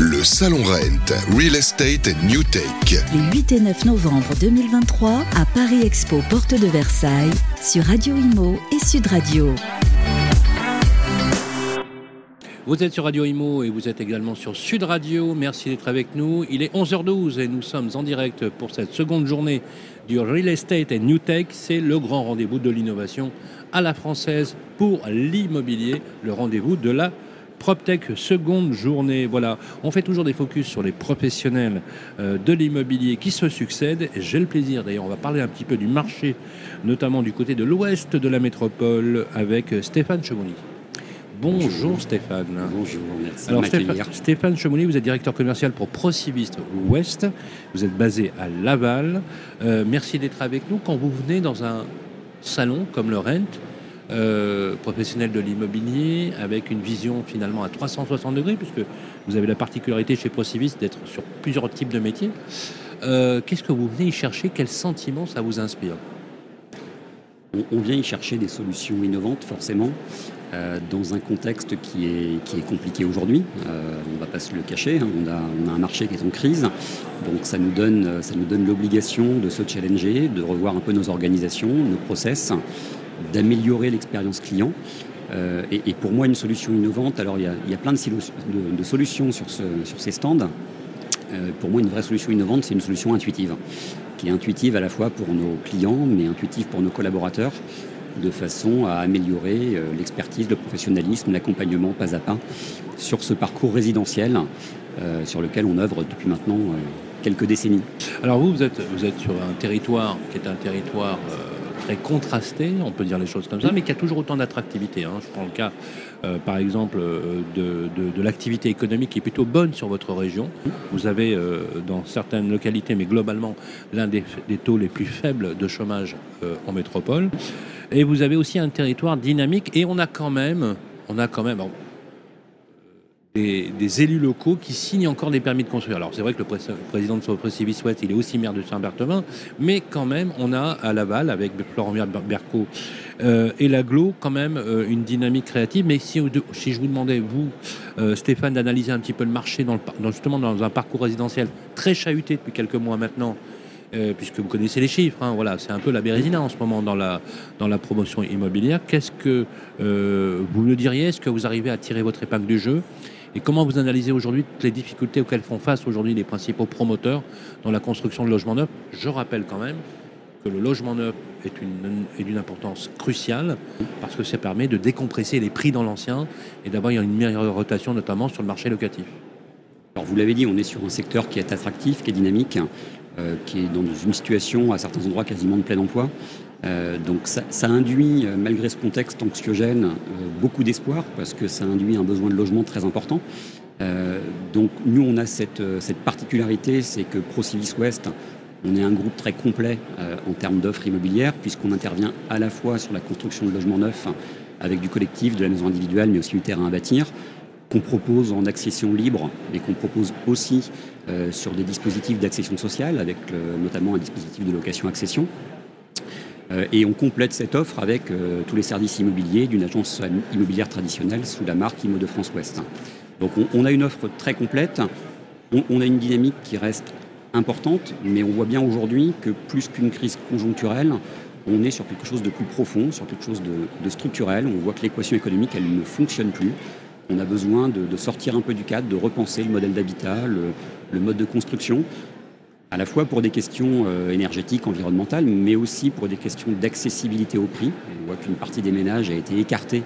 Le Salon Rent, Real Estate and New Tech. Les 8 et 9 novembre 2023 à Paris Expo, porte de Versailles, sur Radio Imo et Sud Radio. Vous êtes sur Radio Imo et vous êtes également sur Sud Radio. Merci d'être avec nous. Il est 11h12 et nous sommes en direct pour cette seconde journée du Real Estate and New Tech. C'est le grand rendez-vous de l'innovation à la française pour l'immobilier, le rendez-vous de la PropTech seconde journée. Voilà, on fait toujours des focus sur les professionnels euh, de l'immobilier qui se succèdent. J'ai le plaisir, d'ailleurs, on va parler un petit peu du marché, notamment du côté de l'ouest de la métropole, avec Stéphane Chemouni. Bonjour, Stéphane. Bonjour, merci. Alors Stéphane, Stéphane Chemouni, vous êtes directeur commercial pour Prociviste Ouest. Vous êtes basé à Laval. Euh, merci d'être avec nous. Quand vous venez dans un salon comme le Rent, euh, professionnel de l'immobilier, avec une vision finalement à 360 degrés, puisque vous avez la particularité chez Prociviste d'être sur plusieurs types de métiers. Euh, qu'est-ce que vous venez y chercher? Quel sentiment ça vous inspire? On, vient y chercher des solutions innovantes, forcément, euh, dans un contexte qui est, qui est compliqué aujourd'hui. on ne va pas se le cacher, hein. on, a, on, a, un marché qui est en crise, donc ça nous donne, ça nous donne l'obligation de se challenger, de revoir un peu nos organisations, nos process, d'améliorer l'expérience client. Euh, et, pour moi, une solution innovante, alors il y a, plein de, solutions sur, ces stands. Euh, pour moi, une vraie solution innovante, c'est une solution intuitive, qui est intuitive à la fois pour nos clients, mais intuitive pour nos collaborateurs, de façon à améliorer euh, l'expertise, le professionnalisme, l'accompagnement pas à pas sur ce parcours résidentiel sur lequel on œuvre depuis maintenant quelques décennies. Alors vous, vous êtes, vous êtes sur un territoire qui est un territoire très contrasté, on peut dire les choses comme ça, mais qui a toujours autant d'attractivité. Hein. Je prends le cas, euh, par exemple, euh, de, l'activité économique qui est plutôt bonne sur votre région. Vous avez euh, dans certaines localités, mais globalement, l'un des, taux les plus faibles de chômage en métropole. Et vous avez aussi un territoire dynamique et on a quand même, on a quand même, des, élus locaux qui signent encore des permis de construire. Alors c'est vrai que le président de Sopressivis Ouest, il est aussi maire de Saint-Berthevin, mais quand même, on a à Laval, avec Florent Berco euh, et l'aglo, quand même euh, une dynamique créative. Mais si, je vous demandais, vous, euh, Stéphane, d'analyser un petit peu le marché dans, le, justement dans un parcours résidentiel très chahuté depuis quelques mois maintenant, puisque vous connaissez les chiffres, hein, voilà, c'est un peu la bérésina en ce moment dans la, dans la promotion immobilière. Qu'est-ce que vous me diriez? Est-ce que vous arrivez à tirer votre épingle du jeu? Et comment vous analysez aujourd'hui toutes les difficultés auxquelles font face aujourd'hui les principaux promoteurs dans la construction de logements neufs? Je rappelle quand même que le logement neuf est d'une importance cruciale parce que ça permet de décompresser les prix dans l'ancien et d'avoir une meilleure rotation notamment sur le marché locatif. Alors vous l'avez dit, on est sur un secteur qui est attractif, qui est dynamique, euh, qui est dans une situation à certains endroits quasiment de plein emploi. Euh, donc ça, induit, euh, malgré ce contexte anxiogène, euh, beaucoup d'espoir parce que ça induit un besoin de logement très important. donc nous, on a cette, particularité, c'est que ProCivis West, on est un groupe très complet en termes d'offres immobilières puisqu'on intervient à la fois sur la construction de logements neufs avec du collectif, de la maison individuelle, mais aussi du terrain à bâtir qu'on propose en accession libre, mais qu'on propose aussi sur des dispositifs d'accession sociale, avec notamment un dispositif de location-accession. Euh, et on complète cette offre avec euh, tous les services immobiliers d'une agence immobilière traditionnelle sous la marque Immo de France Ouest. Donc on, a une offre très complète, on, a une dynamique qui reste importante, mais on voit bien aujourd'hui que plus qu'une crise conjoncturelle, on est sur quelque chose de plus profond, sur quelque chose de, structurel. On voit que l'équation économique, elle ne fonctionne plus. On a besoin de, sortir un peu du cadre, de repenser le modèle d'habitat, le, mode de construction à la fois pour des questions euh, énergétiques, environnementales, mais aussi pour des questions d'accessibilité au prix. On voit qu'une partie des ménages a été écartée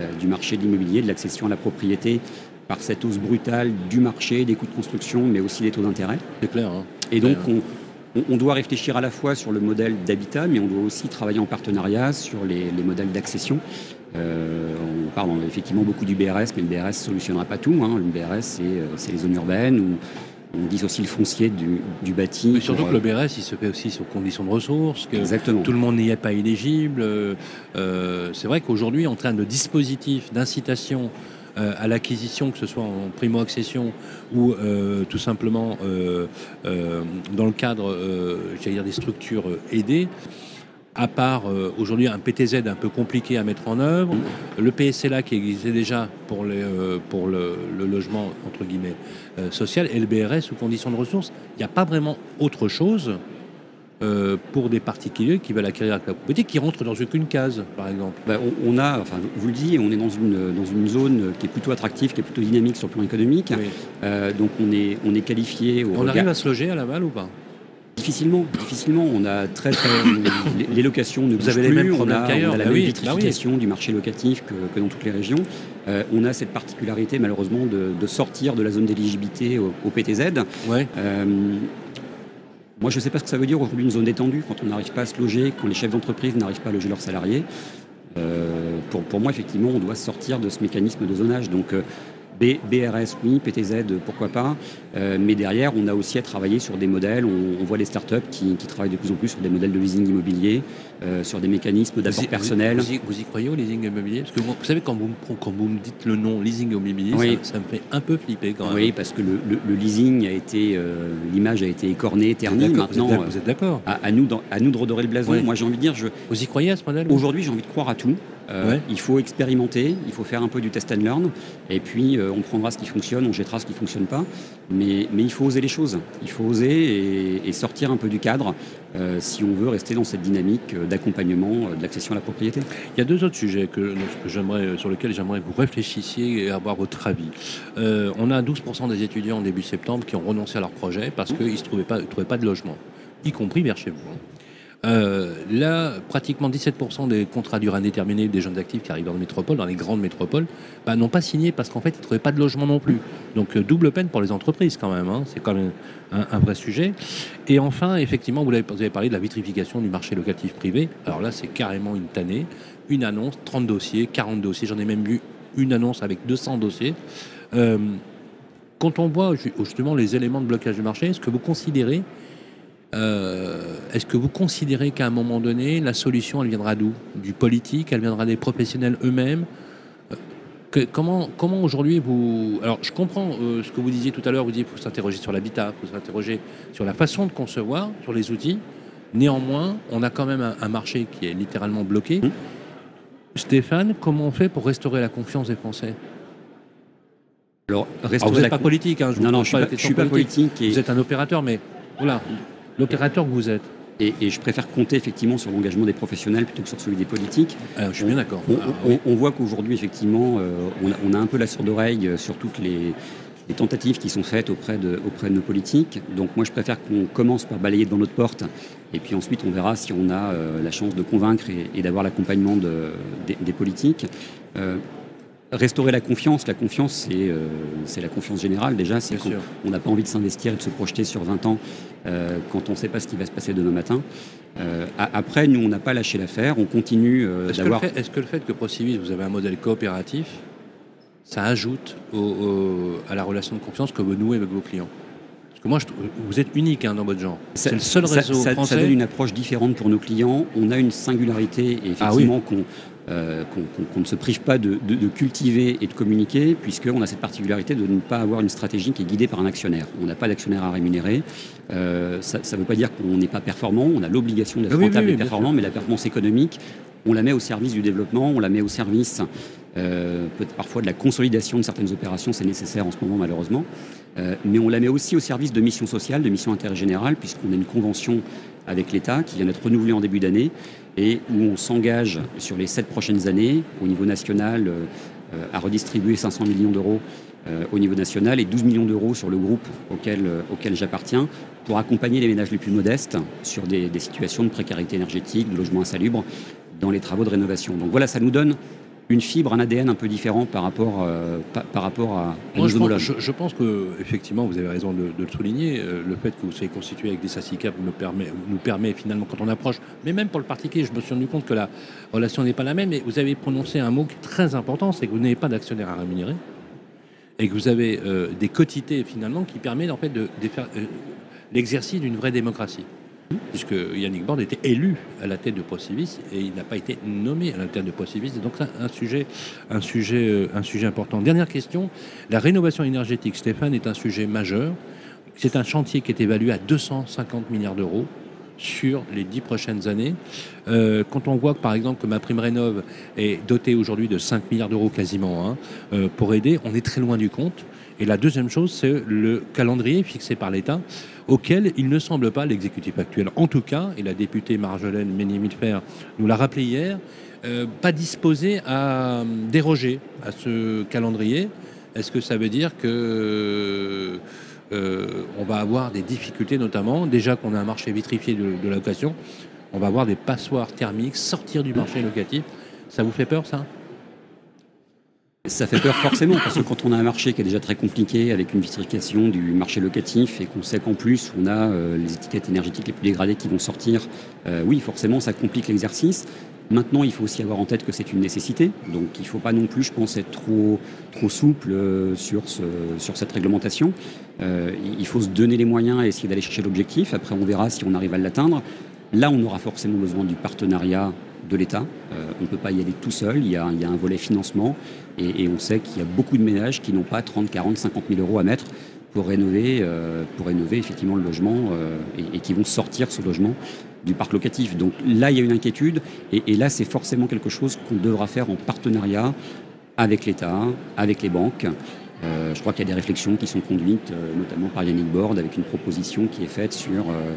euh, du marché de l'immobilier, de l'accession à la propriété, par cette hausse brutale du marché, des coûts de construction, mais aussi des taux d'intérêt. C'est clair. Hein. Et donc, on, doit réfléchir à la fois sur le modèle d'habitat, mais on doit aussi travailler en partenariat sur les, modèles d'accession. Euh, on parle effectivement beaucoup du BRS, mais le BRS ne solutionnera pas tout. Hein. Le BRS, c'est les zones urbaines ou on dissocie le foncier du, bâti. Mais surtout que le BRS, il se fait aussi sur conditions de ressources, que tout le monde n'y est pas éligible. Euh, c'est vrai qu'aujourd'hui, en train de dispositifs d'incitation euh, à l'acquisition, que ce soit en primo-accession ou euh, tout simplement dans le cadre, j'allais dire, des structures aidées, à part euh, aujourd'hui un PTZ un peu compliqué à mettre en œuvre, le PSLA qui existait déjà pour, les, euh, pour le, le logement entre guillemets euh, social et le BRS sous conditions de ressources, il n'y a pas vraiment autre chose pour des particuliers qui veulent acquérir la propriété qui rentrent dans aucune case, par exemple. Bah, on, a, enfin, vous le disiez, on est dans une, dans une zone qui est plutôt attractive, qui est plutôt dynamique sur le plan économique. Oui. Donc on est, on est qualifié On regard- arrive à se loger à Laval ou pas? Difficilement, difficilement. On a très, très, les- les locations ne bougent avez les plus. mêmes on a, on a la Bah même oui, vitrification du marché locatif que, que dans toutes les régions. Euh, on a cette particularité, malheureusement, de, de sortir de la zone d'éligibilité au, au PTZ. Ouais. Euh, moi, je ne sais pas ce que ça veut dire aujourd'hui une zone détendue, quand on n'arrive pas à se loger, quand les chefs d'entreprise n'arrivent pas à loger leurs salariés. Euh, pour, pour moi, effectivement, on doit sortir de ce mécanisme de zonage. Donc, B- BRS, oui, PTZ, pourquoi pas. Euh, mais derrière, on a aussi à travailler sur des modèles. On, on voit les startups qui, qui travaillent de plus en plus sur des modèles de leasing immobilier, euh, sur des mécanismes d'apport personnel. Vous y, vous y croyez au leasing immobilier? Parce que vous savez, quand vous, me, quand vous me dites le nom leasing immobilier, Oui. ça, ça me fait un peu flipper quand même. Oui, parce que le, le- le leasing a été, euh, l'image a été écornée, ternie. Maintenant, vous êtes d'accord à, à nous, à nous de redorer le blason. Oui. Moi, j'ai envie de dire, je, Vous y croyez à ce modèle? Aujourd'hui, j'ai envie de croire à tout. Euh, Ouais. Il faut expérimenter, il faut faire un peu du test and learn, et puis euh, on prendra ce qui fonctionne, on jettera ce qui ne fonctionne pas. Mais, mais il faut oser les choses. Il faut oser et, et sortir un peu du cadre euh, si on veut rester dans cette dynamique d'accompagnement de l'accession à la propriété. Il y a deux autres sujets que, sur lesquels j'aimerais que vous réfléchissiez et avoir votre avis. On a 12% des étudiants en début septembre qui ont renoncé à leur projet parce qu'ils ne trouvaient pas, trouvaient pas de logement, y compris vers chez vous. Euh, là, pratiquement 17% des contrats durée indéterminée des jeunes actifs qui arrivent dans les métropoles, dans les grandes métropoles, bah, n'ont pas signé parce qu'en fait, ils ne trouvaient pas de logement non plus. Donc, euh, double peine pour les entreprises quand même. hein. C'est quand même un, vrai sujet. Et enfin, effectivement, vous avez, parlé de la vitrification du marché locatif privé. Alors là, c'est carrément une tannée. Une annonce, 30 dossiers, 40 dossiers. J'en ai même vu une annonce avec 200 dossiers. Euh, quand on voit ju- justement les éléments de blocage du marché, est-ce que vous considérez euh, est-ce que vous considérez qu'à un moment donné, la solution, elle viendra d'où? Du politique, elle viendra des professionnels eux-mêmes? Euh, que- Comment, comment aujourd'hui vous... Alors, je comprends euh, ce que vous disiez tout à l'heure, vous disiez qu'il faut s'interroger sur l'habitat, il faut s'interroger sur la façon de concevoir, sur les outils. Néanmoins, on a quand même un, un marché qui est littéralement bloqué. Mmh. Stéphane, comment on fait pour restaurer la confiance des Français? Alors, Alors, restaurer Vous n'êtes pas politique, hein, je je suis pas, je question suis pas politique. politique et, Vous êtes un opérateur, mais voilà, l'opérateur que vous êtes. et- et je préfère compter effectivement sur l'engagement des professionnels plutôt que sur celui des politiques. Euh, je suis bien d'accord. On, Alors, on voit qu'aujourd'hui, effectivement, euh, on, a, on a un peu la sourde oreille euh, sur toutes les, les tentatives qui sont faites auprès de, auprès de nos politiques. Donc moi, je préfère qu'on commence par balayer devant notre porte, et puis ensuite, on verra si on a euh, la chance de convaincre et, et d'avoir l'accompagnement de- des, des politiques. Euh, Restaurer la confiance, la confiance, c'est euh, c'est la confiance générale déjà. C'est Bien qu'on sûr. on n'a pas envie de s'investir et de se projeter sur 20 ans euh, quand on ne sait pas ce qui va se passer demain matin. Euh, après, nous, on n'a pas lâché l'affaire. On continue que, d'avoir. fait, est-ce que le fait que Procivis, vous avez un modèle coopératif, ça ajoute au- au- à la relation de confiance que vous nouez avec vos clients? Parce que moi, je vous êtes unique hein, dans votre genre. C'est le seul ça- réseau ça, ça français. donne une approche différente pour nos clients. On a une singularité, et Ah oui. effectivement, qu'on euh, qu'on- qu'on- ne se prive pas de, de- de cultiver et de communiquer, puisqu'on a cette particularité de ne pas avoir une stratégie qui est guidée par un actionnaire. On n'a pas d'actionnaire à rémunérer. Euh, ça ne veut pas dire qu'on n'est pas performant. On a l'obligation d'être Ah oui, rentable oui, et performant, mais la performance économique, on la met au service du développement, on la met au service euh, parfois de la consolidation de certaines opérations, c'est nécessaire en ce moment malheureusement, Euh, mais on la met aussi au service de missions sociales, de missions d'intérêt général, puisqu'on a une convention avec l'État qui vient d'être renouvelée en début d'année et où on s'engage sur les sept prochaines années au niveau national euh, à redistribuer 500 millions d'euros au niveau national et 12 millions d'euros sur le groupe auquel, j'appartiens pour accompagner les ménages les plus modestes sur des, des situations de précarité énergétique, de logement insalubre dans les travaux de rénovation. Donc voilà, ça nous donne une fibre, un ADN un peu différent par rapport, euh, par, par rapport à, à Moi, nos je, homologues. pense, je, je pense que effectivement, vous avez raison de, de le souligner. euh, le fait que vous soyez constitué avec des SACICAP nous permet, nous permet finalement, quand on approche, mais même pour le particulier, je me suis rendu compte que la relation n'est pas la même. Et vous avez prononcé un mot qui est très important, c'est que vous n'avez pas d'actionnaire à rémunérer et que vous avez euh, des quotités finalement qui permettent en fait de, de faire l'exercice d'une vraie démocratie. Puisque Yannick Borde était élu à la tête de Procivis et il n'a pas été nommé à la tête de Procivis. Donc, c'est un sujet, un, sujet, euh, un sujet important. Dernière question la rénovation énergétique, Stéphane, est un sujet majeur. C'est un chantier qui est évalué à 250 milliards d'euros. sur les dix prochaines années. Euh, quand on voit par exemple, que ma prime rénov est dotée aujourd'hui de 5 milliards d'euros quasiment hein, euh, pour aider, on est très loin du compte. Et la deuxième chose, c'est le calendrier fixé par l'État, auquel il ne semble pas l'exécutif actuel. En tout cas, et la députée Marjolaine Ménimilfer nous l'a rappelé hier, euh, pas disposé à déroger à ce calendrier. Est-ce que ça veut dire que euh, on va avoir des difficultés, notamment déjà qu'on a un marché vitrifié de, de location, on va avoir des passoires thermiques sortir du marché locatif. Ça vous fait peur, ça? Ça fait peur forcément, parce que quand on a un marché qui est déjà très compliqué avec une vitrification du marché locatif et qu'on sait qu'en plus on a euh, les étiquettes énergétiques les plus dégradées qui vont sortir, euh, oui, forcément ça complique l'exercice. Maintenant, il faut aussi avoir en tête que c'est une nécessité, donc il ne faut pas non plus, je pense, être trop, trop souple euh, sur, sur cette réglementation. il faut se donner les moyens et essayer d'aller chercher l'objectif. Après, on verra si on arrive à l'atteindre. Là, on aura forcément besoin du partenariat de l'État. on ne peut pas y aller tout seul, il y a, un volet financement. Et, on sait qu'il y a beaucoup de ménages qui n'ont pas 30, 40, 50 000 euros à mettre pour rénover, euh, pour rénover effectivement le logement euh, et, qui vont sortir ce logement du parc locatif. Donc là, il y a une inquiétude et, là, c'est forcément quelque chose qu'on devra faire en partenariat avec l'État, avec les banques. Euh, je crois qu'il y a des réflexions qui sont conduites, notamment par Yannick Borde, avec une proposition qui est faite sur euh,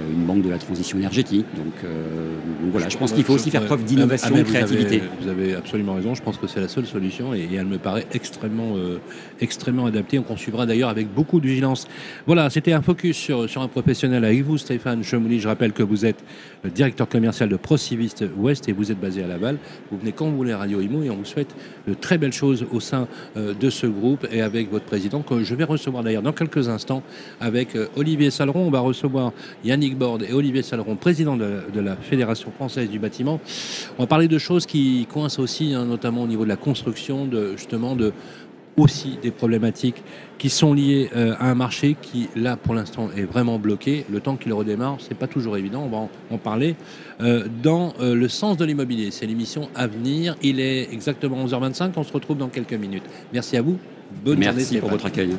une banque de la transition énergétique. Donc, euh, voilà, je pense qu'il faut aussi faire preuve d'innovation et de créativité. Vous avez, absolument raison, je pense que c'est la seule solution et, elle me paraît extrêmement, euh, extrêmement adaptée. On poursuivra d'ailleurs avec beaucoup de vigilance. Voilà, c'était un focus sur, sur un professionnel avec vous, Stéphane Chemouli. Je rappelle que vous êtes directeur commercial de Prociviste Ouest et vous êtes basé à Laval. Vous venez quand vous voulez à Radio Imo et on vous souhaite de très belles choses au sein de ce groupe et avec votre président que je vais recevoir d'ailleurs dans quelques instants avec Olivier Saleron. On va recevoir Yannick Borde et Olivier Saleron, président de, la Fédération française du bâtiment. On va parler de choses qui coincent aussi, hein, notamment au niveau de la construction, de, justement de aussi des problématiques qui sont liées euh, à un marché qui, là, pour l'instant, est vraiment bloqué. Le temps qu'il redémarre, c'est pas toujours évident. On va en, parler. Euh, dans euh, le sens de l'immobilier, c'est l'émission à venir. Il est exactement 11h25. On se retrouve dans quelques minutes. Merci à vous. Bonne Merci journée. pour votre accueil.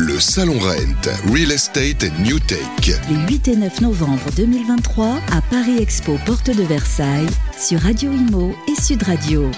Le Salon Rent, Real Estate New Take. Les 8 et 9 novembre 2023 à Paris Expo, porte de Versailles, sur Radio Imo et Sud Radio.